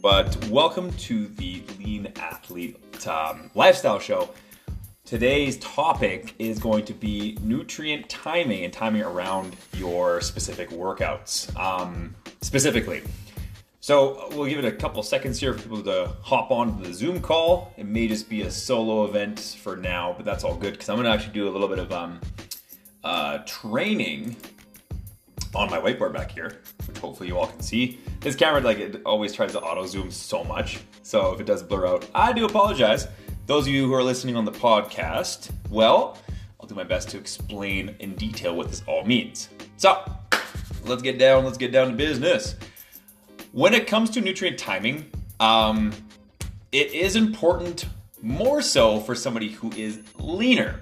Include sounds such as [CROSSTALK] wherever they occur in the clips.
but welcome to the Lean Athlete um, Lifestyle Show. Today's topic is going to be nutrient timing and timing around your specific workouts. Um, specifically, so we'll give it a couple seconds here for people to hop on the Zoom call. It may just be a solo event for now, but that's all good because I'm going to actually do a little bit of um, uh, training on my whiteboard back here, hopefully you all can see. This camera, like it always tries to auto zoom so much, so if it does blur out, I do apologize. Those of you who are listening on the podcast, well, I'll do my best to explain in detail what this all means. So let's get down. Let's get down to business. When it comes to nutrient timing, um, it is important more so for somebody who is leaner.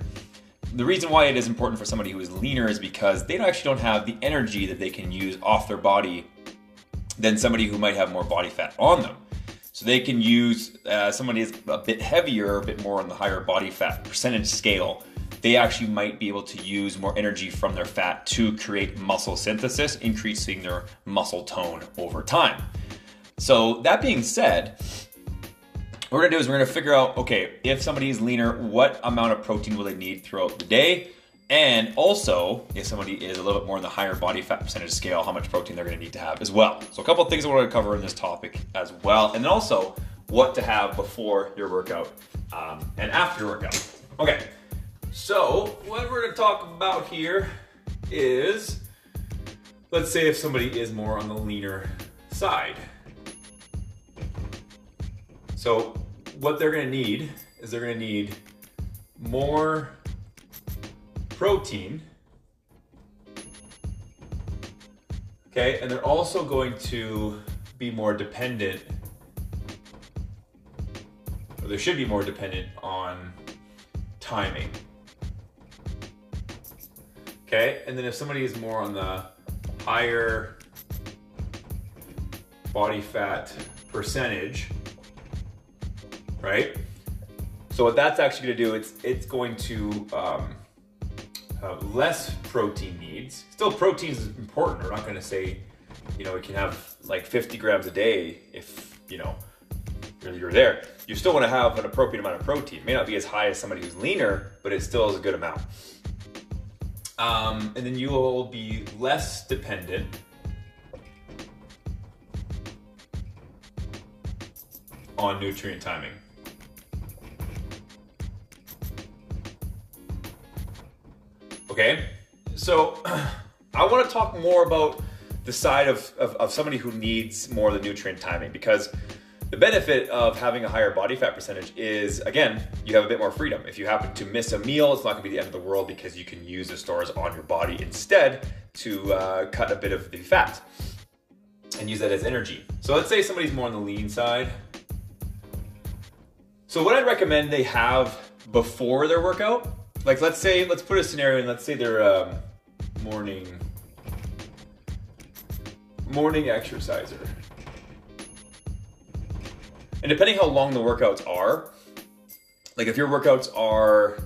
The reason why it is important for somebody who is leaner is because they actually don't have the energy that they can use off their body than somebody who might have more body fat on them. So they can use uh, somebody is a bit heavier, a bit more on the higher body fat percentage scale. They actually might be able to use more energy from their fat to create muscle synthesis, increasing their muscle tone over time. So that being said, what we're gonna do is we're gonna figure out okay, if somebody is leaner, what amount of protein will they need throughout the day? And also, if somebody is a little bit more in the higher body fat percentage scale, how much protein they're gonna need to have as well. So, a couple of things I wanna cover in this topic as well. And then also, what to have before your workout um, and after your workout. Okay, so what we're gonna talk about here is let's say if somebody is more on the leaner side. So, what they're gonna need is they're gonna need more protein. Okay, and they're also going to be more dependent, or they should be more dependent on timing. Okay, and then if somebody is more on the higher body fat percentage, right? So what that's actually to do, it's it's going to um, uh, less protein needs. Still, protein is important. We're not going to say, you know, we can have like 50 grams a day if you know you're, you're there. You still want to have an appropriate amount of protein. It may not be as high as somebody who's leaner, but it still is a good amount. Um, and then you will be less dependent on nutrient timing. Okay, so [CLEARS THROAT] I want to talk more about the side of, of, of, somebody who needs more of the nutrient timing because the benefit of having a higher body fat percentage is again, you have a bit more freedom. If you happen to miss a meal, it's not gonna be the end of the world because you can use the stores on your body instead to uh, cut a bit of the fat and use that as energy. So let's say somebody's more on the lean side. So what I'd recommend they have before their workout, like let's say, let's put a scenario and let's say they're um, morning, morning exerciser. And depending how long the workouts are, like if your workouts are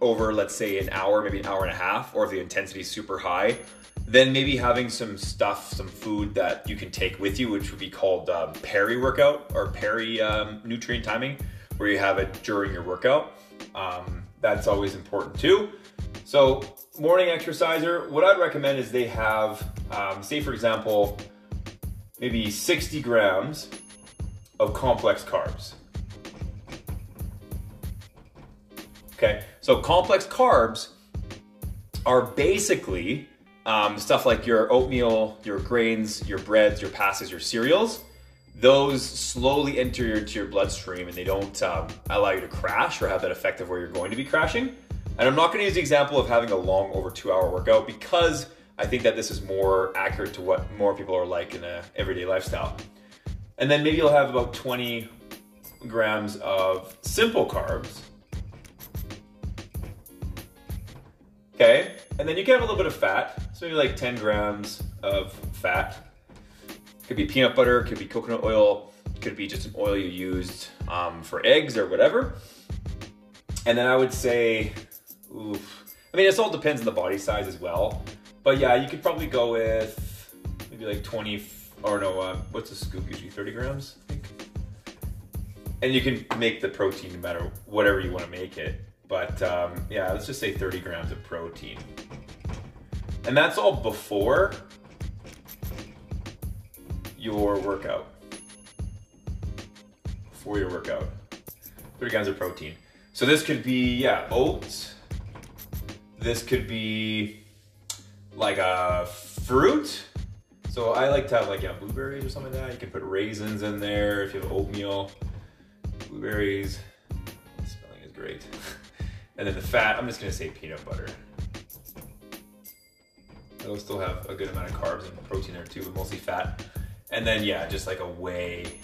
over, let's say, an hour, maybe an hour and a half, or if the intensity is super high, then maybe having some stuff, some food that you can take with you, which would be called uh, peri workout or peri um, nutrient timing, where you have it during your workout. Um, that's always important too. So, morning exerciser, what I'd recommend is they have, um, say, for example, maybe 60 grams of complex carbs. Okay, so complex carbs are basically um, stuff like your oatmeal, your grains, your breads, your pastas, your cereals. Those slowly enter into your bloodstream and they don't um, allow you to crash or have that effect of where you're going to be crashing. And I'm not going to use the example of having a long, over two hour workout because I think that this is more accurate to what more people are like in a everyday lifestyle. And then maybe you'll have about 20 grams of simple carbs. Okay, and then you can have a little bit of fat, so maybe like 10 grams of fat. Could be peanut butter, could be coconut oil, could be just an oil you used um, for eggs or whatever. And then I would say, oof. I mean, this all depends on the body size as well. But yeah, you could probably go with maybe like 20 or no, uh, what's a scoop usually? 30 grams, I think. and you can make the protein no matter whatever you want to make it. But um, yeah, let's just say 30 grams of protein. And that's all before your workout. Before your workout. Three grams of protein. So this could be, yeah, oats. This could be like a fruit. So I like to have like yeah, blueberries or something like that. You can put raisins in there if you have oatmeal. Blueberries. Spelling is great. [LAUGHS] And then the fat, I'm just gonna say peanut butter. It'll still have a good amount of carbs and protein there too, but mostly fat. And then yeah, just like a whey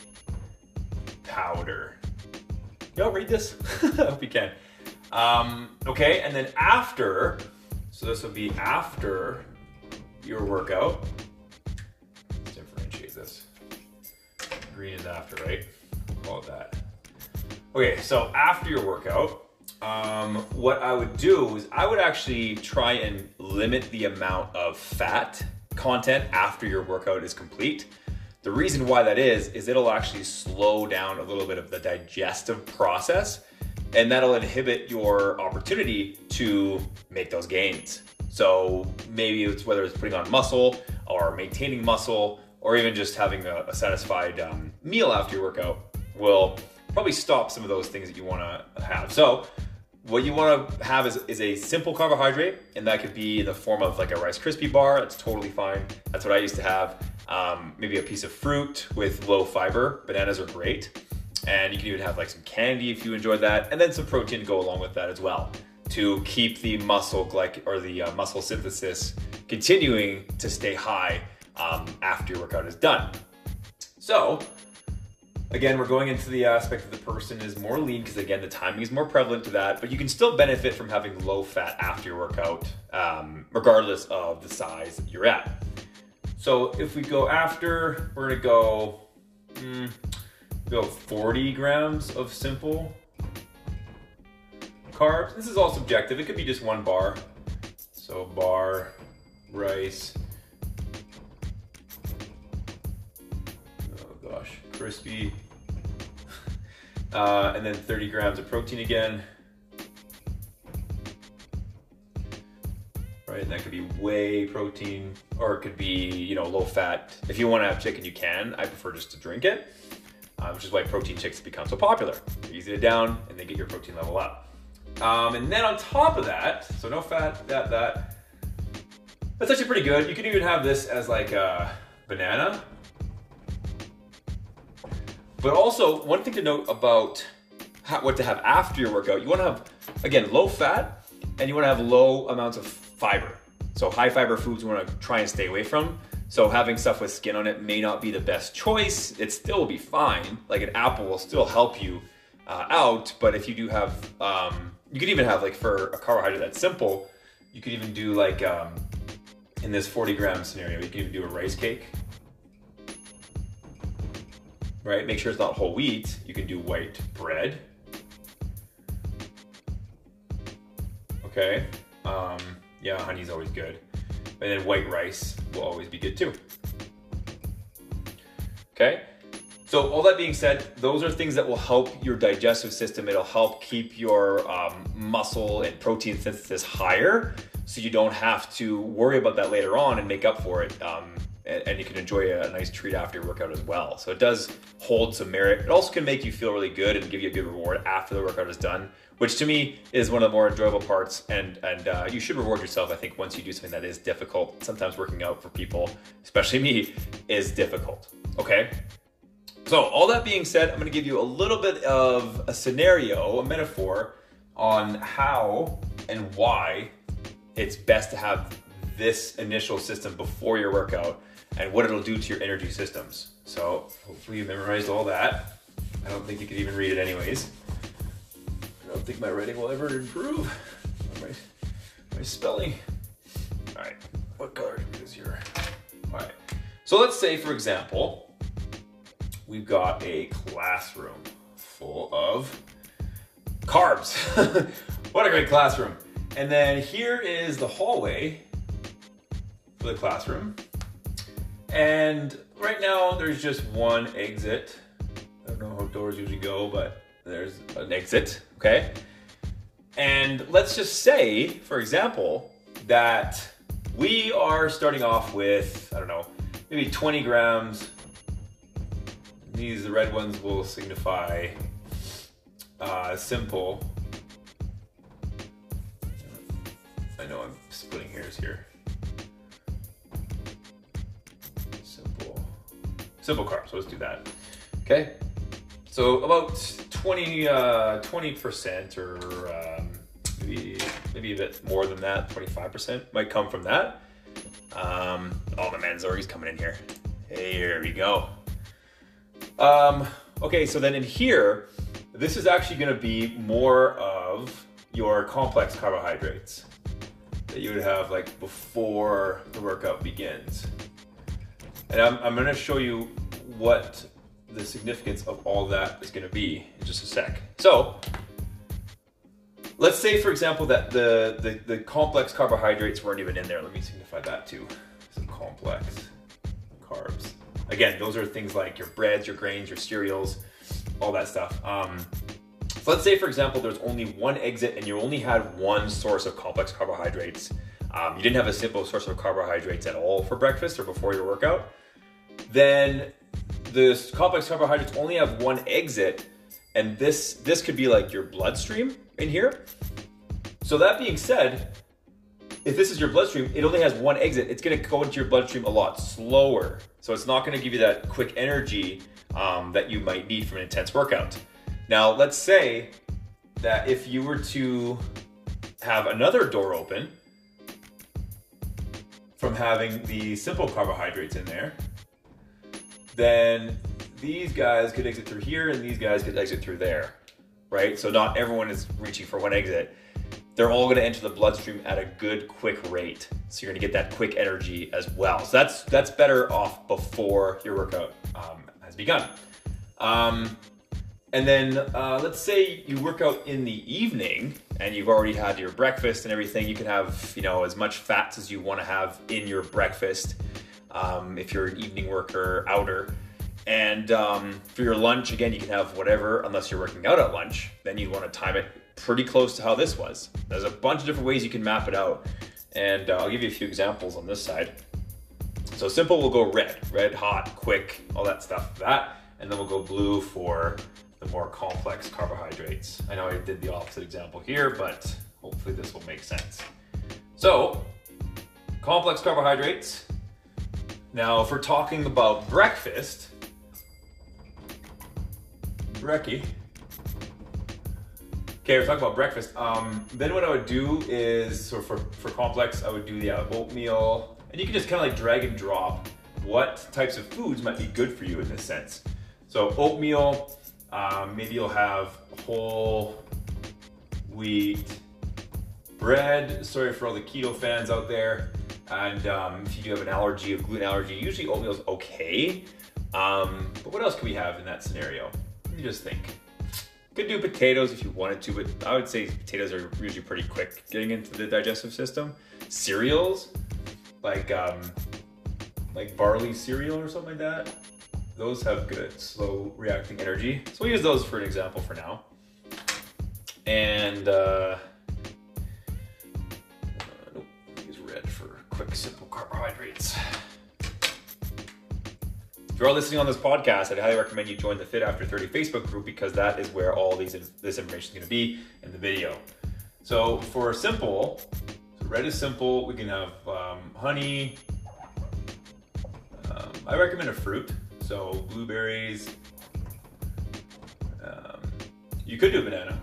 powder. Y'all read this? I [LAUGHS] hope you can. Um, okay, and then after, so this will be after your workout. Let's differentiate this. Green is after, right? Call it that. Okay, so after your workout, um, what I would do is I would actually try and limit the amount of fat content after your workout is complete. The reason why that is, is it'll actually slow down a little bit of the digestive process and that'll inhibit your opportunity to make those gains. So maybe it's whether it's putting on muscle or maintaining muscle or even just having a, a satisfied um, meal after your workout will probably stop some of those things that you want to have. So what you want to have is, is a simple carbohydrate, and that could be in the form of like a Rice Krispie bar. That's totally fine. That's what I used to have. Um, maybe a piece of fruit with low fiber. Bananas are great. And you can even have like some candy if you enjoyed that, and then some protein to go along with that as well to keep the muscle glyc or the uh, muscle synthesis continuing to stay high um, after your workout is done. So Again, we're going into the aspect of the person is more lean because again, the timing is more prevalent to that, but you can still benefit from having low fat after your workout, um, regardless of the size you're at. So if we go after, we're gonna go, mm, go 40 grams of simple carbs. This is all subjective. It could be just one bar. So bar, rice, oh gosh, crispy, uh, and then 30 grams of protein again. Right, and that could be whey protein, or it could be, you know, low fat. If you want to have chicken, you can. I prefer just to drink it, uh, which is why protein shakes become so popular. They're easy to down, and they get your protein level up. Um, and then on top of that, so no fat, that, that. That's actually pretty good. You can even have this as like a banana but also, one thing to note about how, what to have after your workout, you want to have, again, low fat and you want to have low amounts of fiber. So, high fiber foods you want to try and stay away from. So, having stuff with skin on it may not be the best choice. It still will be fine. Like an apple will still help you uh, out. But if you do have, um, you could even have, like, for a carbohydrate that's simple, you could even do, like, um, in this 40 gram scenario, you can even do a rice cake right? Make sure it's not whole wheat. You can do white bread. Okay. Um, yeah, honey's always good. And then white rice will always be good too. Okay. So all that being said, those are things that will help your digestive system. It'll help keep your um, muscle and protein synthesis higher, so you don't have to worry about that later on and make up for it um, and, and you can enjoy a, nice treat after your workout as well. So it does hold some merit. It also can make you feel really good and give you a good reward after the workout is done, which to me is one of the more enjoyable parts. And and uh, you should reward yourself. I think once you do something that is difficult. Sometimes working out for people, especially me, is difficult. Okay. So all that being said, I'm going to give you a little bit of a scenario, a metaphor on how and why it's best to have this initial system before your workout and what it'll do to your energy systems. So hopefully you memorized all that. I don't think you could even read it anyways. I don't think my writing will ever improve. My, my spelling. All right, what color is your? All right, so let's say for example, we've got a classroom full of carbs. [LAUGHS] what a great classroom. And then here is the hallway for the classroom. And right now there's just one exit. I don't know how doors usually go, but there's an exit, okay? And let's just say, for example, that we are starting off with, I don't know, maybe 20 grams. These, the red ones, will signify uh, simple. I know I'm splitting hairs here. Simple carbs, so let's do that. Okay? So about 20, uh, 20% or um, maybe, maybe a bit more than that, 25% might come from that. Um, oh, my man coming in here. Here we go. Um, okay, so then in here, this is actually to be more of your complex carbohydrates that you would have like before the workout begins. And I'm, I'm going to show you what the significance of all that is going to be in just a sec. So, let's say, for example, that the, the, the complex carbohydrates weren't even in there. Let me signify that too. Some complex carbs. Again, those are things like your breads, your grains, your cereals, all that stuff. Um, so let's say, for example, there's only one exit and you only had one source of complex carbohydrates. Um, you didn't have a simple source of carbohydrates at all for breakfast or before your workout. Then the complex carbohydrates only have one exit, and this this could be like your bloodstream in here. So that being said, if this is your bloodstream, it only has one exit. It's going to go into your bloodstream a lot slower. So it's not going to give you that quick energy um, that you might need from an intense workout. Now, let's say that if you were to have another door open from having the simple carbohydrates in there, then these guys could exit through here and these guys could exit through there, right? So not everyone is reaching for one exit. They're all going to enter the bloodstream at a good quick rate. So you're going to get that quick energy as well. So that's that's better off before your workout um, has begun. Um, and then uh, let's say you work out in the evening and you've already had your breakfast and everything. You can have you know as much fats as you want to have in your breakfast um, if you're an evening worker, outer. And um, for your lunch, again, you can have whatever, unless you're working out at lunch. Then you want to time it pretty close to how this was. There's a bunch of different ways you can map it out. And uh, I'll give you a few examples on this side. So simple, we'll go red, red, hot, quick, all that stuff. That, and then we'll go blue for the more complex carbohydrates. I know I did the opposite example here, but hopefully this will make sense. So, complex carbohydrates. Now, if we're talking about breakfast, brekkie. Okay, we're talking about breakfast. Um, then what I would do is, so for, for complex, I would do the uh, oatmeal, and you can just kind of like drag and drop what types of foods might be good for you in this sense. So oatmeal, um, maybe you'll have whole wheat bread. Sorry for all the keto fans out there. And um, if you do have an allergy, a gluten allergy, usually oatmeal is okay. Um, but what else can we have in that scenario? Let me just think. Could do potatoes if you wanted to, but I would say potatoes are usually pretty quick getting into the digestive system. Cereals, like um, like barley cereal or something like that. Those have good slow reacting energy. So we'll use those for an example for now. And uh, quick, simple carbohydrates. If you're listening on this podcast, I'd highly recommend you join the Fit After 30 Facebook group because that is where all these this information is going to be in the video. So for simple, so red is simple. We can have um, honey. Um, I recommend a fruit. So blueberries. Um, you could do a banana.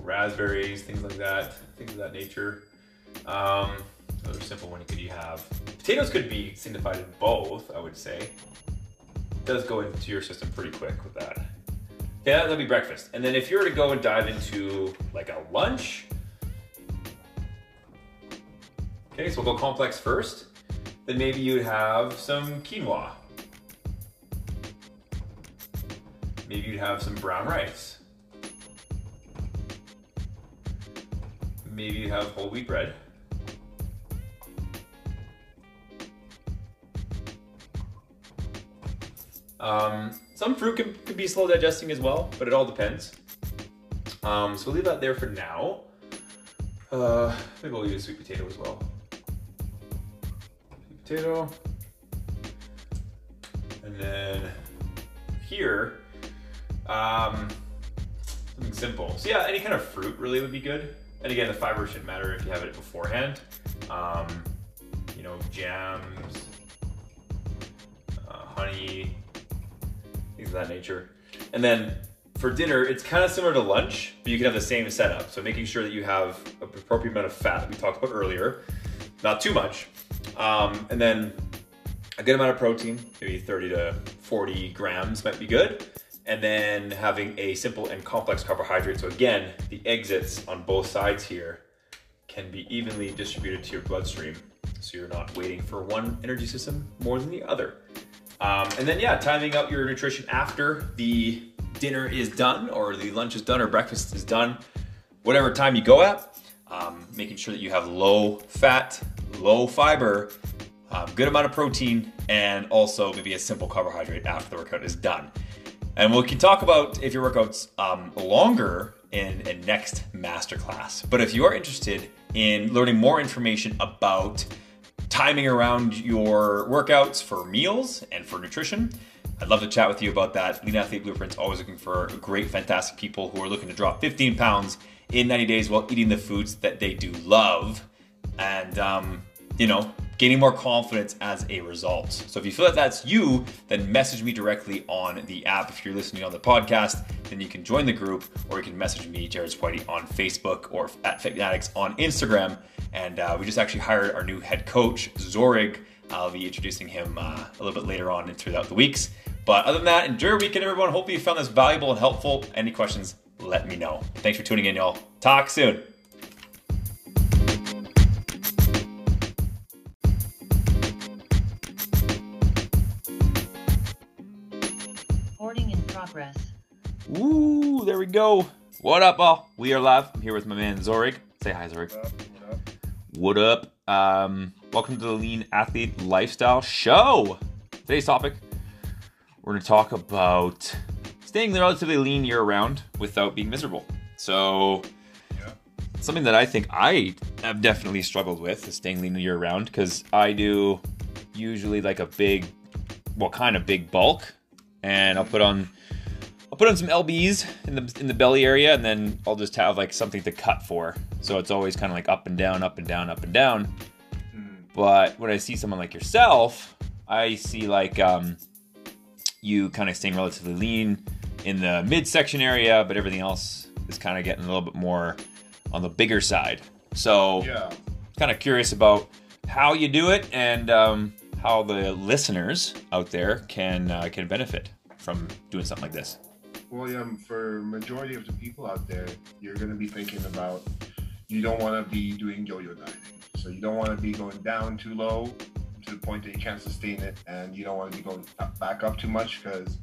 Raspberries, things like that, things of that nature. Um, are simple one could you have. Potatoes could be signified in both, I would say. It does go into your system pretty quick with that. Yeah, that'll be breakfast. And then if you were to go and dive into like a lunch, okay, so we'll go complex first then maybe you'd have some quinoa. Maybe you'd have some brown rice. Maybe you have whole wheat bread. Um, some fruit can, can be slow digesting as well, but it all depends. Um, so we'll leave that there for now. Uh, maybe we'll use sweet potato as well. Sweet potato. And then here, um, something simple. So yeah, any kind of fruit really would be good. And again, the fiber shouldn't matter if you have it beforehand. Um, you know, jams, uh, honey, things of that nature. And then for dinner, it's kind of similar to lunch, but you can have the same setup. So making sure that you have an appropriate amount of fat that we talked about earlier, not too much. Um, and then a good amount of protein, maybe 30 to 40 grams might be good. And then having a simple and complex carbohydrate. So again, the exits on both sides here can be evenly distributed to your bloodstream. So you're not waiting for one energy system more than the other. Um, and then yeah, timing out your nutrition after the dinner is done or the lunch is done or breakfast is done, whatever time you go at, um, making sure that you have low fat, low fiber, um, good amount of protein, and also maybe a simple carbohydrate after the workout is done. And we can talk about if your workout's um, longer in a next masterclass. But if you are interested in learning more information about timing around your workouts for meals and for nutrition, I'd love to chat with you about that. Lean Athlete Blueprint's always looking for great, fantastic people who are looking to drop 15 pounds in 90 days while eating the foods that they do love. And, um, you know, gaining more confidence as a result. So if you feel that that's you, then message me directly on the app. If you're listening on the podcast, then you can join the group or you can message me, Jared Switey, on Facebook or at Fitnatics on Instagram. And uh, we just actually hired our new head coach, Zorig. I'll be introducing him uh, a little bit later on and throughout the weeks. But other than that, enjoy your weekend, everyone. Hopefully, you found this valuable and helpful. Any questions, let me know. Thanks for tuning in, y'all. Talk soon. Ooh, there we go. What up, all? We are live. I'm here with my man Zorig. Say hi, Zorig. What up? Um, welcome to the Lean Athlete Lifestyle Show. Today's topic we're going to talk about staying relatively lean year round without being miserable. So, Yeah. something that I think I have definitely struggled with is staying lean year round because I do usually like a big, well, kind of big bulk, and I'll put on. Put on some lbs in the in the belly area, and then I'll just have like something to cut for. So it's always kind of like up and down, up and down, up and down. Mm. But when I see someone like yourself, I see like um, you kind of staying relatively lean in the midsection area, but everything else is kind of getting a little bit more on the bigger side. So, Yeah. kind of curious about how you do it and um, how the listeners out there can uh, can benefit from doing something like this. Well, yeah, for majority of the people out there, you're going to be thinking about you don't want to be doing yo-yo dieting. So you don't want to be going down too low to the point that you can't sustain it, and you don't want to be going up, back up too much because,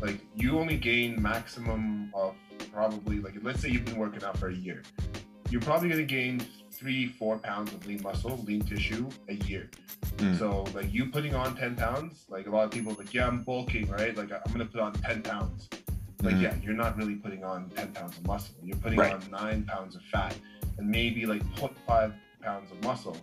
like, you only gain maximum of probably like let's say you've been working out for a year, you're probably going to gain three, four pounds of lean muscle, lean tissue a year. Mm. So like you putting on 10 pounds, like a lot of people are like, yeah, I'm bulking, right? Like I'm gonna put on 10 pounds. Like, Mhm. yeah, you're not really putting on 10 pounds of muscle. You're putting Right. on nine pounds of fat and maybe like 0.5 pounds of muscle.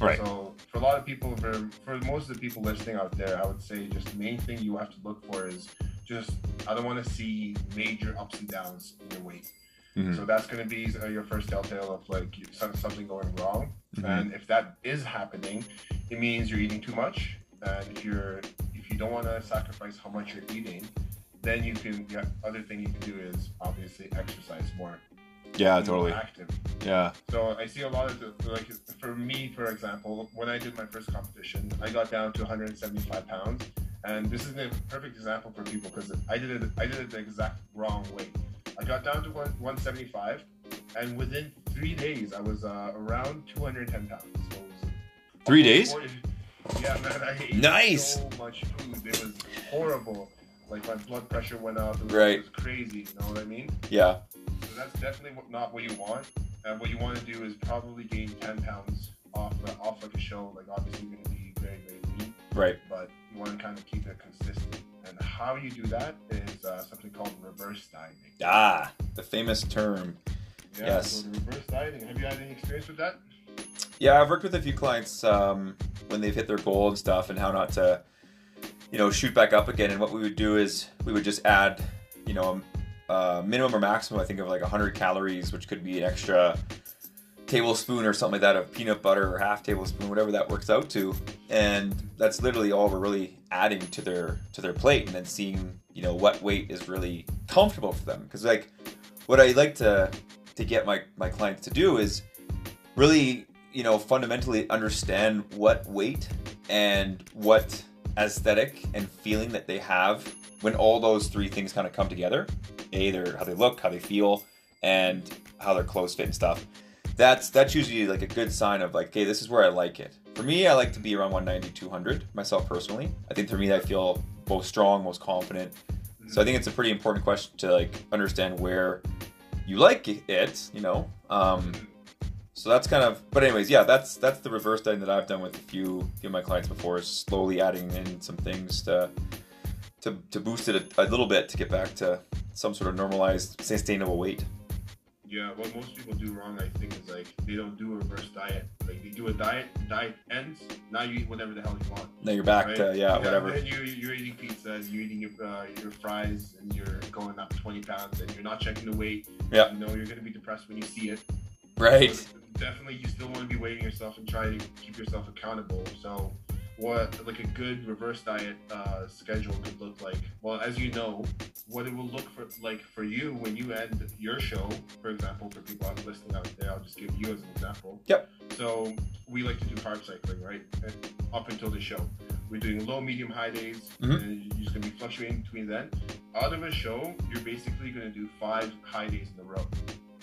Right. So for a lot of people, for for most of the people listening out there, I would say just the main thing you have to look for is just I don't want to see major ups and downs in your weight. Mhm. So that's going to be uh, your first telltale of like something going wrong. Mhm. And if that is happening, it means you're eating too much. And if you're if you don't want to sacrifice how much you're eating, then you can. The other thing you can do is obviously exercise more. Yeah, totally. active. Yeah. So I see a lot of the, like for me, for example, when I did my first competition, I got down to 175 pounds, and this is a perfect example for people because I did it I did it the exact wrong way. I got down to 175, and within three days I was uh, around 210 pounds. So it was Three days? 40 yeah, man, I ate Nice. so much food. It was horrible. Like my blood pressure went up. It was, Right. it was crazy. You know what I mean? Yeah. So that's definitely not what you want. And what you want to do is probably gain 10 pounds off uh, off like a show. Like obviously you're going to be very very lean, Right. but you want to kind of keep it consistent. And how you do that is uh, something called reverse dieting. Ah, the famous term. Yeah, Yes. So reverse dieting. Have you had any experience with that? Yeah, I've worked with a few clients um, when they've hit their goal and stuff, and how not to, you know, shoot back up again. And what we would do is we would just add, you know, a minimum or maximum, I think, of like 100 calories, which could be an extra tablespoon or something like that of peanut butter or half tablespoon, whatever that works out to. And that's literally all we're really adding to their to their plate, and then seeing, you know, what weight is really comfortable for them. Because like, what I like to to get my my clients to do is really you know fundamentally understand what weight and what aesthetic and feeling that they have when all those three things kind of come together. A their how they look how they feel and how their clothes fit and stuff. That's that's usually like a good sign of like okay this is where i like it. For me i like to be around 190 200 myself personally. I think for me i feel most strong most confident. So i think it's a pretty important question to like understand where you like it you know? Um, so that's kind of, but anyways, yeah, that's that's the reverse dieting that I've done with a few, few of my clients before, is slowly adding in some things to to, to boost it a, a little bit to get back to some sort of normalized, sustainable weight. Yeah, what most people do wrong, I think, is like they don't do a reverse diet. Like they do a diet, diet ends. Now you eat whatever the hell you want. Now you're back right? to yeah, whatever. And you you're eating pizza, you're eating your uh, your fries, and you're going up 20 pounds, and you're not checking the weight. Yeah. You know you're gonna be depressed when you see it. Right. Definitely, you still want to be weighing yourself and try to keep yourself accountable. So, what like a good reverse diet uh, schedule could look like? Well, as you know, what it will look for like for you when you end your show, for example, for people I'm listening out there, I'll just give you as an example. Yep. So we like to do carb cycling, right? And Up until the show, we're doing low, medium, high days, Mhm. and you're just gonna be fluctuating between then. Out of a show, you're basically gonna do five high days in a row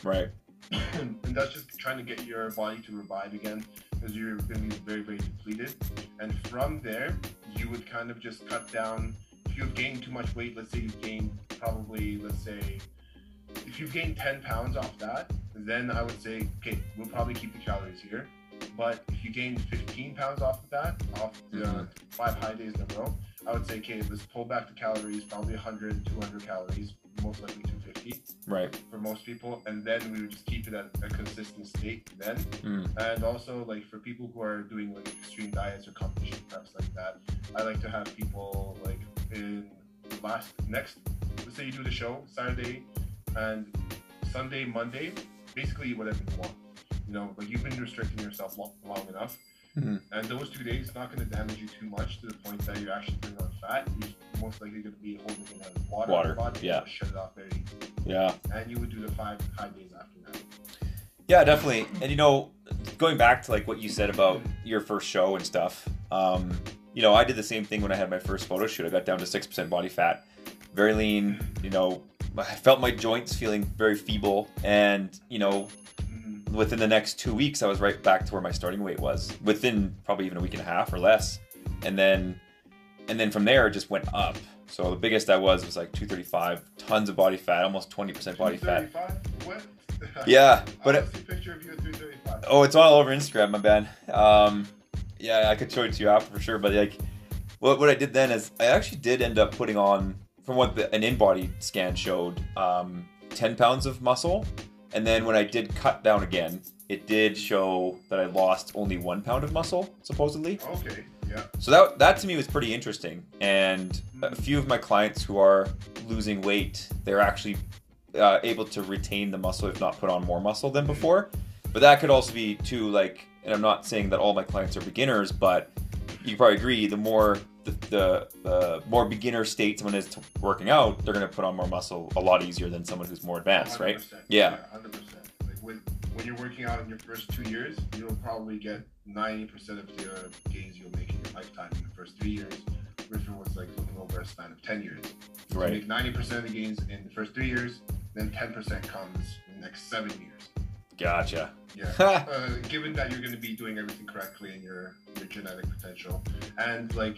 Right. [CLEARS THROAT] and that's just trying to get your body to revive again because you're going to be very very depleted. And from there you would kind of just cut down. If you've gained too much weight let's say you've gained probably let's say if you've gained 10 pounds off that then i would say okay we'll probably keep the calories here. But if you gained 15 pounds off of that off the Mhm. five high days in a row i would say okay let's pull back the calories probably 100 200 calories most likely 250 Right. for most people, and then we would just keep it at a consistent state then. Mm. And also, like for people who are doing like extreme diets or competition preps like that, I like to have people like in the last next. Let's say you do the show Saturday and Sunday, Monday, basically whatever you want. You know, like you've been restricting yourself long, long enough. Mhm. And those two days, it's not going to damage you too much to the point that you're actually putting on fat. You're most likely going to be holding in uh, water, Water, body. yeah. Shut it off very easily Yeah. and you would do the five high days after that. Yeah, definitely. And you know, going back to like what you said about your first show and stuff, um, you know, I did the same thing when I had my first photo shoot. I got down to six percent body fat, very lean. You know, I felt my joints feeling very feeble, and you know. Within the next two weeks, I was right back to where my starting weight was. Within probably even a week and a half or less, and then, and then from there, it just went up. So the biggest I was was like 235, tons of body fat, almost 20% body fat. 235? What? [LAUGHS] Yeah, but I it, see a picture of you at 335. Oh, it's all over Instagram, my bad. Um, yeah, I could show it to you after for sure. But like, what what I did then is I actually did end up putting on, from what the, an in-body scan showed, um, ten pounds of muscle, and then when I did cut down again, it did show that I lost only one pound of muscle supposedly. Okay, yeah. So that that to me was pretty interesting. And a few of my clients who are losing weight, they're actually uh, able to retain the muscle, if not put on more muscle than before. But that could also be too like, and I'm not saying that all my clients are beginners, but you probably agree the more the, the, the more beginner state someone is to working out, they're going to put on more muscle a lot easier than someone who's more advanced, right? 100%. Yeah. 100%. Like when, when you're working out in your first two years, you'll probably get 90% of the gains you'll make in your lifetime in the first three years. If it was like looking over a span of 10 years. So Right. You make 90% of the gains in the first three years, then 10% comes in the next seven years. Gotcha. Yeah. [LAUGHS] uh, given that you're going to be doing everything correctly in your your genetic potential, and like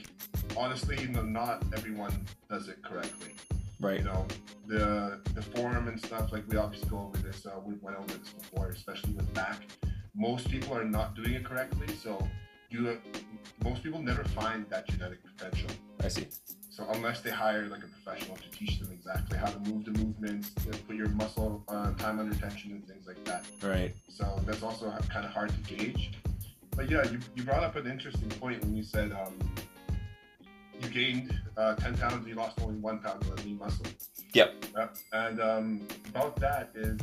honestly, no- not everyone does it correctly. Right. You know, the the form and stuff. Like we obviously go over this. Uh, we went over this before, especially with back. Most people are not doing it correctly, so you most people never find that genetic potential. I see. So unless they hire like a professional to teach them exactly how to move the movements, to put your muscle uh, time under tension and things like that. Right. So that's also kind of hard to gauge. But yeah, you, you brought up an interesting point when you said um, you gained uh, 10 pounds, you lost only one pound of lean muscle. Yep. Uh, and um, about that is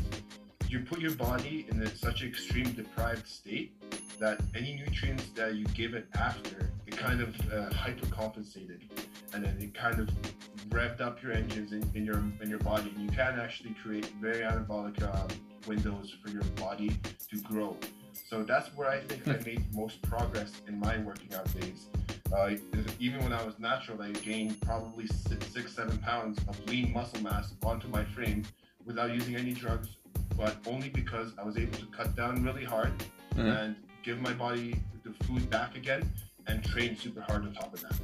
you put your body in such an extreme deprived state that any nutrients that you give it after, it kind of uh, hypercompensated, and then it kind of revved up your engines in, in your in your body. And you can actually create very anabolic um, windows for your body to grow. So that's where I think I made most progress in my working out days. Uh, even when I was natural, I gained probably six, six, seven pounds of lean muscle mass onto my frame without using any drugs, but only because I was able to cut down really hard Mhm. and give my body the food back again and train super hard on top of that.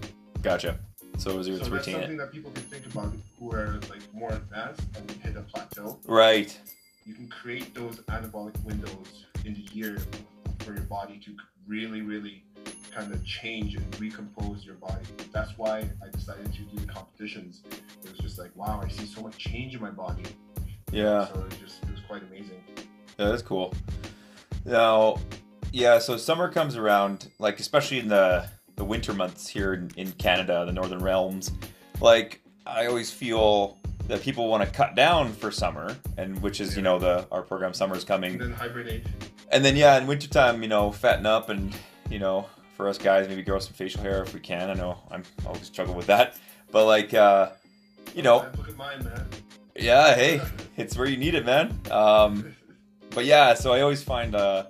Gotcha. So it was your So that's routine. something that people can think about who are like more advanced and hit a plateau. Right. You can create those anabolic windows in the year for your body to really, really kind of change and recompose your body. That's why I decided to do the competitions. It was just like, wow, I see so much change in my body. Yeah. So it was just it was quite amazing. Yeah, that's cool. Now, yeah, so summer comes around, like especially in the the winter months here in, in Canada, the northern realms. Like I always feel that people want to cut down for summer, and which is you know the our program summer is coming, And then hibernate. and then yeah, in wintertime, you know, fatten up and you know, for us guys, maybe grow some facial hair if we can. I know I'm always struggle with that, but like uh, you know, look at mine, man. yeah, hey, it's where you need it, man. Um, but yeah, so I always find uh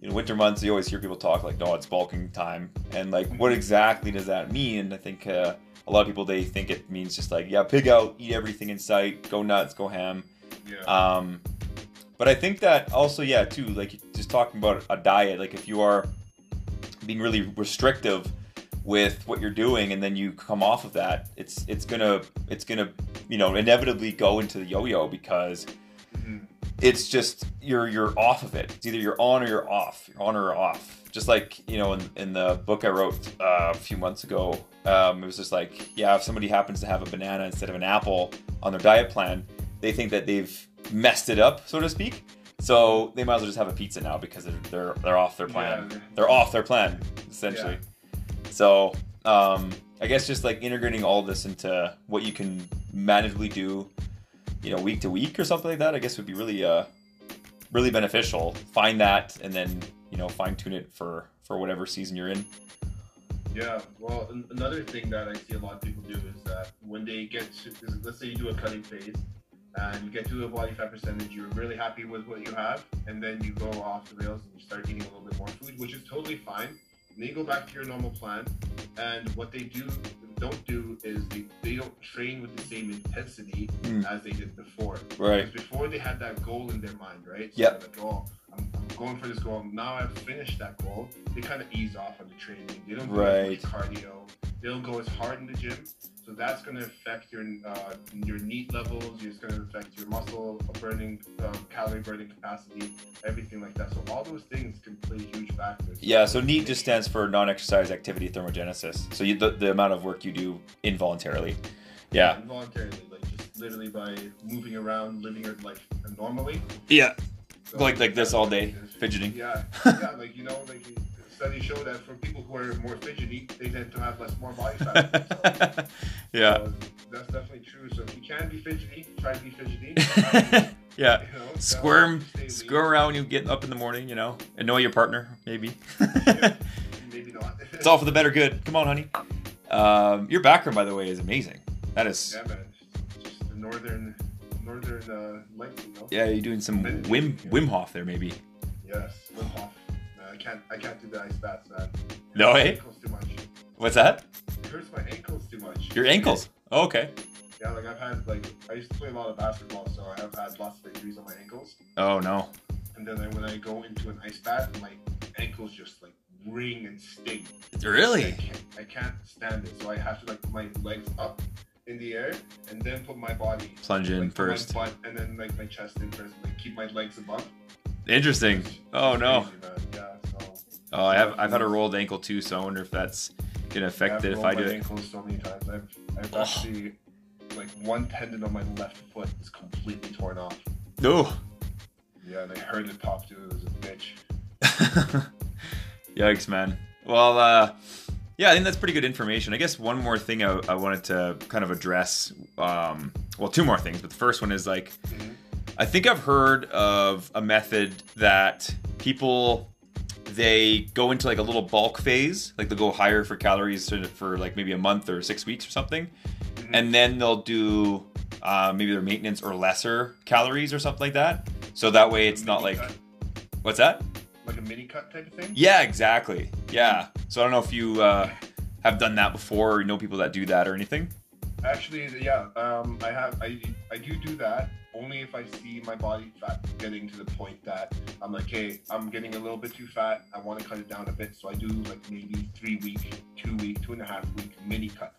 you know winter months you always hear people talk like no it's bulking time and like what exactly does that mean? I think uh, a lot of people they think it means just like yeah pig out eat everything in sight go nuts go ham. Yeah. Um, but I think that also yeah too like just talking about a diet like if you are being really restrictive with what you're doing and then you come off of that it's it's gonna it's gonna you know inevitably go into the yo-yo because Mhm. It's just you're you're off of it. It's either you're on or you're off. You're on or off. Just like you know, in, in the book I wrote uh, a few months ago, um, it was just like, yeah, if somebody happens to have a banana instead of an apple on their diet plan, they think that they've messed it up, so to speak. So they might as well just have a pizza now because they're they're, they're off their plan. Yeah. They're off their plan essentially. So um, I guess just like integrating all this into what you can manageably do you know week to week or something like that i guess would be really uh really beneficial find that and then you know fine tune it for for whatever season you're in Yeah, well, an- another thing that I see a lot of people do is that when they get to, let's say you do a cutting phase and you get to a body fat percentage, you're really happy with what you have, and then you go off the rails and you start eating a little bit more food, which is totally fine. And then you go back to your normal plan, and what they do don't do is they, they don't train with the same intensity Mm. as they did before. right Because before they had that goal in their mind, right? So Yep. they're Like, oh, I'm, I'm going for this goal. Now I've finished that goal. They kind of ease off on the training. They don't do as much cardio. They don't go as hard in the gym. So that's going to affect your uh, your NEAT levels. It's going to affect your muscle burning, um, calorie burning capacity, everything like that. So all those things can play huge factors. yeah so neat just stands for non-exercise activity thermogenesis so you the, the amount of work you do involuntarily yeah Involuntarily, like just literally by moving around, living your life normally. yeah So like like this all day fidgeting Yeah, [LAUGHS] yeah, like you know, like studies show that for people who are more fidgety, they tend to have less more body fat. [LAUGHS] So, yeah so that's definitely true. So if you can be fidgety, try to be fidgety. [LAUGHS] yeah You know, squirm lean. squirm around when you get up in the morning you know annoy your partner maybe [LAUGHS] Maybe not. It's all for the better good. Come on, honey. Um, your background, by the way, is amazing. That is, yeah, man. Just the northern, northern uh, length, you know. yeah, you're doing some Wim Wim Hof there, maybe. Yes, Wim Hof. I can't, I can't do the ice baths, man. No, eh? Ankles too much. What's that? It hurts my ankles too much. Your ankles. Oh, okay. Yeah, like I've had like I used to play a lot of basketball, so I have had lots of injuries on my ankles. Oh no. And then I, when I go into an ice bath, my ankles just like ring and sting. I Really? can't, I can't stand it, so I have to like put my legs up in the air and then put my body Plunge in like, first. butt and then like my chest in first, and like keep my legs above. Interesting. It's- Oh it's no. crazy. Yeah, Oh, I have I've had a rolled ankle too, so I wonder if that's gonna affect I've it if rolled I my do it. ankles so many times. I've, I've Oh. actually like one tendon on my left foot is completely torn off. Oh. Yeah, and I heard it pop too. It was a bitch. [LAUGHS] Yikes, man. Well, uh, yeah, I think that's pretty good information. I guess one more thing I, I wanted to kind of address. Um, well, two more things, but the first one is like, Mhm. I think I've heard of a method that people they go into like a little bulk phase, like they'll go higher for calories for like maybe a month or six weeks or something, Mhm. and then they'll do uh, maybe their maintenance or lesser calories or something like that. So that way it's not like cut, what's that? like a mini cut type of thing. Yeah, exactly. Yeah. So I don't know if you uh, have done that before or you know people that do that or anything. Actually, yeah, um, I have. I I do do that only if I see my body fat getting to the point that I'm like, hey, I'm getting a little bit too fat. I want to cut it down a bit, so I do like maybe three week, two week, two and a half week mini cut.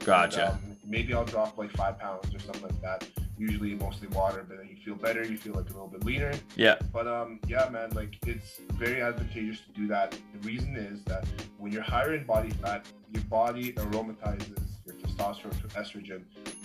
Gotcha. And, um, maybe I'll drop like five pounds or something like that. Usually mostly water, but then you feel better. You feel like a little bit leaner. Yeah. But um, yeah, man, like it's very advantageous to do that. The reason is that when you're higher in body fat, your body aromatizes your testosterone to estrogen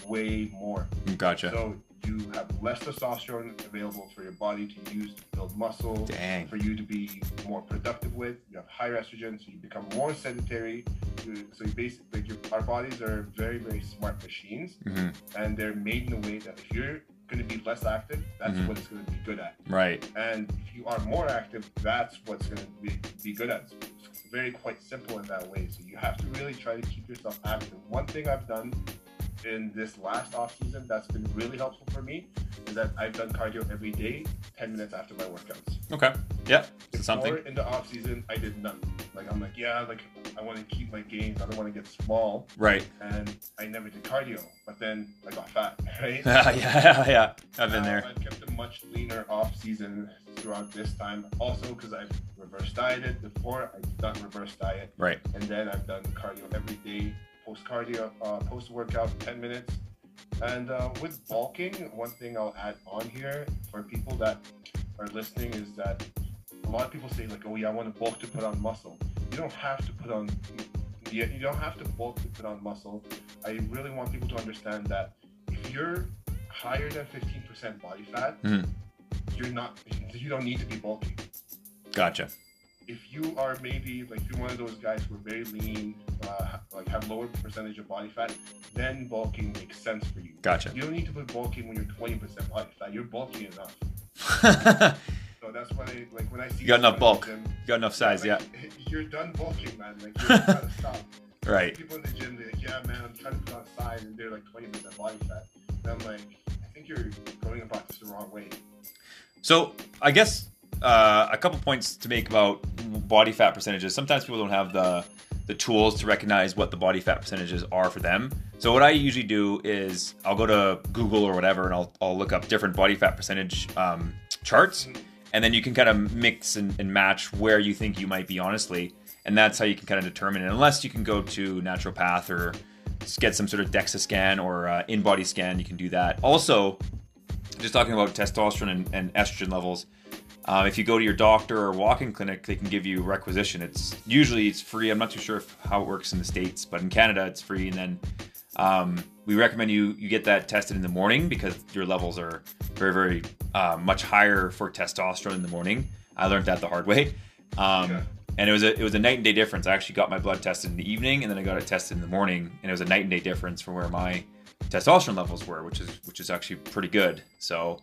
way more. Gotcha. So you have less testosterone available for your body to use to build muscle, Dang. for you to be more productive with. You have higher estrogen, so you become more sedentary. So you basically, like your, our bodies are very, very smart machines, hmm and they're made in a way that if you're going to be less active, that's Mhm. what it's going to be good at. Right. And if you are more active, that's what's going to be, be good at. It's very quite simple in that way. So you have to really try to keep yourself active. One thing I've done in this last off season that's been really helpful for me is that I've done cardio every day, 10 minutes after my workouts. Okay. Yeah. Before something. in the off season, I did none. Like I'm like, yeah, like I want to keep my gains. I don't want to get small, Right. and I never did cardio. But then I got fat, [LAUGHS] right? [LAUGHS] yeah. Yeah. yeah. I've been there. I've kept a much leaner off season throughout this time. Also because I've reverse dieted before. I've done reverse diet, Right. and then I've done cardio every day, post cardio, uh, post workout, 10 minutes. And uh, with bulking, one thing I'll add on here for people that are listening is that a lot of people say like, oh yeah, I want to bulk to put on muscle. You don't have to put on. You don't have to bulk to put on muscle. I really want people to understand that if you're higher than 15% body fat, Mhm. you're not. You don't need to be bulking Gotcha. if you are maybe like you're one of those guys who are very lean, uh, like have lower percentage of body fat, then bulking makes sense for you. Gotcha. You don't need to put bulking when you're 20% body fat. You're bulking enough. [LAUGHS] So that's why, I, like, when I see You got enough bulk. gym, Got enough size. Yeah. [LAUGHS] You're done bulking, man. Like, [LAUGHS] you gotta stop. Right. People in the gym, they're like, yeah, man, I'm trying to put on size, and they're like 20% body fat. And I'm like, I think you're going about this the wrong way. So I guess uh, a couple points to make about body fat percentages. Sometimes people don't have the the tools to recognize what the body fat percentages are for them. So what I usually do is I'll go to Google or whatever, and I'll I'll look up different body fat percentage um, charts, and then you can kind of mix and, and match where you think you might be honestly, and that's how you can kind of determine it. Unless you can go to naturopath or get some sort of DEXA scan or uh, in-body scan, you can do that. Also, just talking about testosterone and, and estrogen levels. Um, if you go to your doctor or walking clinic, they can give you requisition. It's usually it's free. I'm not too sure if, how it works in the states, but in Canada it's free. And then um, we recommend you you get that tested in the morning because your levels are very very uh, much higher for testosterone in the morning. I learned that the hard way. Um, Yeah. And it was a it was a night and day difference. I actually got my blood tested in the evening, and then I got it tested in the morning, and it was a night and day difference from where my testosterone levels were, which is which is actually pretty good. So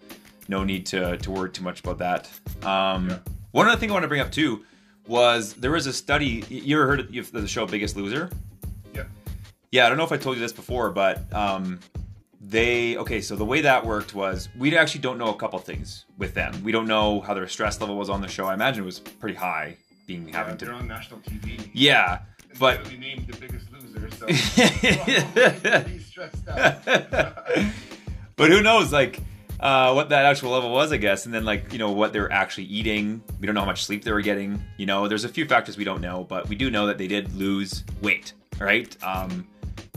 no need to to worry too much about that. Um, Yeah. One other thing I want to bring up too was there was a study. You ever heard of the show Biggest Loser? Yeah. Yeah, I don't know if I told you this before, but um, they okay. So the way that worked was we actually don't know a couple things with them. We don't know how their stress level was on the show. I imagine it was pretty high, being Yeah, having they're on national TV. Yeah, It's but literally named the biggest loser, so [LAUGHS] [LAUGHS] stressed out. [LAUGHS] but who knows like uh, what that actual level was i guess and then like you know what they were actually eating we don't know how much sleep they were getting you know there's a few factors we don't know but we do know that they did lose weight right um,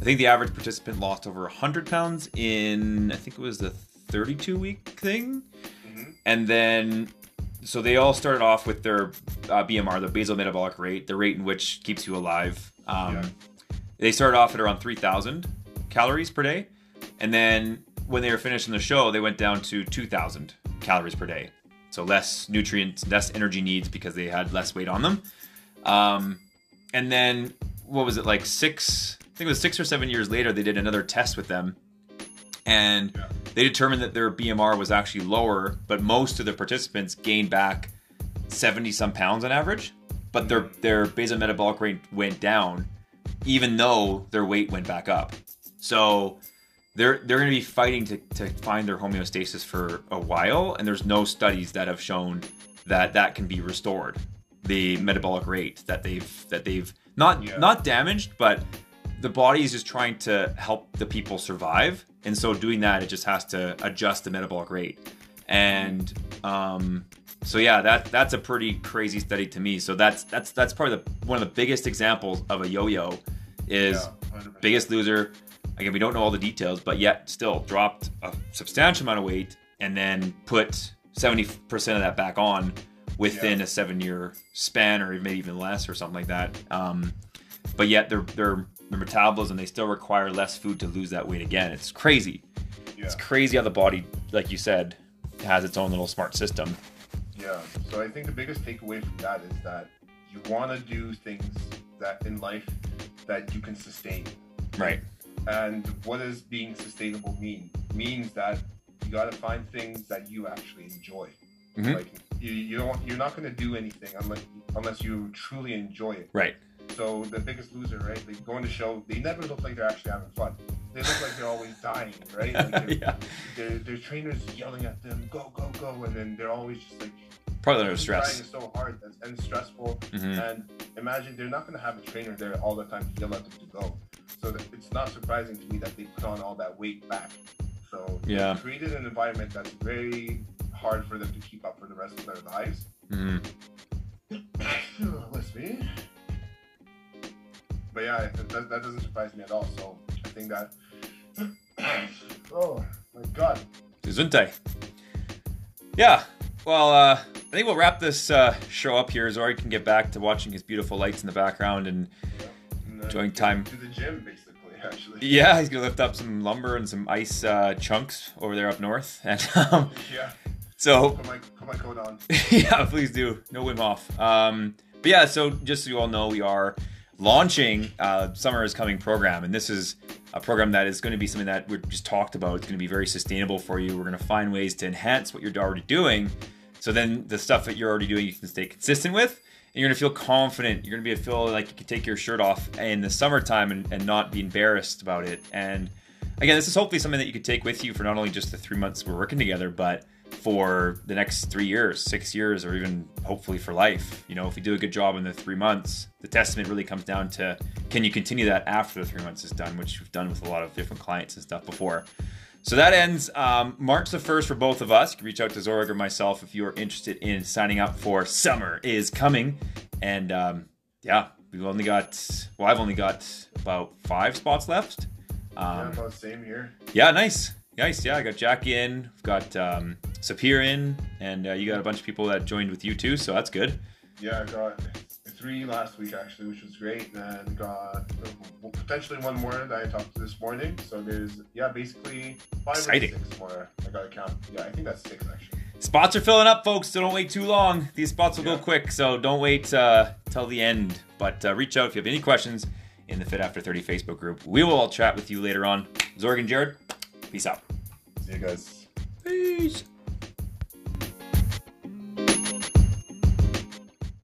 i think the average participant lost over 100 pounds in i think it was the 32 week thing Mhm. and then so they all started off with their uh, BMR, the basal metabolic rate, the rate in which keeps you alive. Um, Yeah. They started off at around 3,000 calories per day, and then when they were finishing the show, they went down to 2,000 calories per day. So less nutrients, less energy needs because they had less weight on them. Um, and then what was it like six? I think it was six or seven years later. They did another test with them, and Yeah. they determined that their BMR was actually lower, but most of the participants gained back 70 some pounds on average, but their their basal metabolic rate went down, even though their weight went back up. So they're they're going to be fighting to, to find their homeostasis for a while, and there's no studies that have shown that that can be restored. The metabolic rate that they've that they've not Yeah. not damaged, but the body is just trying to help the people survive, and so doing that, it just has to adjust the metabolic rate. And um, so yeah, that that's a pretty crazy study to me. So that's that's that's probably the one of the biggest examples of a yo-yo is Yeah, biggest loser. Again, we don't know all the details, but yet still dropped a substantial amount of weight and then put 70% of that back on within Yeah. a seven year span or maybe even less or something like that. Um, but yet their, their, their metabolism, they still require less food to lose that weight again. It's crazy. Yeah. It's crazy how the body, like you said, has its own little smart system. Yeah. So I think the biggest takeaway from that is that you want to do things that in life that you can sustain. Right. And what does being sustainable mean? Means that you got to find things that you actually enjoy. Mhm. Like you, you don't, you're not going to do anything unless unless you truly enjoy it. Right. So the Biggest Loser, right? They go on the show. They never look like they're actually having fun. They look like they're always dying, right? Like [LAUGHS] they're, yeah. their, their trainers yelling at them, "Go, go, go!" and then they're always just like Probably under Trying stress. is so hard and, stressful. Mhm. And imagine they're not going to have a trainer there all the time to yell at them to go. So that it's not surprising to me that they put on all that weight back. So Yeah. created an environment that's very hard for them to keep up for the rest of their lives. Mhm. [COUGHS] Let's see. But yeah, that, that- that doesn't surprise me at all. So I think that. [COUGHS] oh my god. Gesundheit. Yeah. Well, uh, I think we'll wrap this uh, show up here. Zori can get back to watching his beautiful lights in the background, and And Enjoying time. To the gym, basically. Actually. yeah, he's gonna lift up some lumber and some ice uh, chunks over there up north. [LAUGHS] And um, Yeah. so, Put my put my coat on. [LAUGHS] yeah, please do. No Wim Hof. Um, but yeah, so just so you all know, we are launching uh, Summer is Coming program, and this is a program that is going to be something that we just talked about. It's going to be very sustainable for you. We're going to find ways to enhance what you're already doing, so then the stuff that you're already doing you can stay consistent with. And you're gonna feel confident. You're gonna be feel like you can take your shirt off in the summertime and, and not be embarrassed about it. And again, this is hopefully something that you could take with you for not only just the three months we're working together, but for the next three years, six years, or even hopefully for life. You know, if you do a good job in the three months, the testament really comes down to can you continue that after the three months is done, which we've done with a lot of different clients and stuff before. So that ends um, March the 1st for both of us. You can reach out to Zorg or myself if you are interested in signing up for Summer is Coming. And um, yeah, we've only got, well, I've only got about five spots left. yeah, Um, about same here. yeah, nice. Nice. Yeah, I got Jack in. We've got um, Sapir in. And uh, you got a bunch of people that joined with you too. So that's good. Yeah, I got three last week actually, which was great. And got potentially one more that I talked to this morning. So there's yeah, basically five Exciting. or six more. I got to count. Yeah, I think that's six actually. Spots are filling up, folks, so don't wait too long. These spots will Yeah. go quick, so don't wait uh, till the end. But uh, reach out if you have any questions in the Fit After 30 Facebook group. We will all chat with you later on. Zorg and Jared, peace out. See you guys. Peace.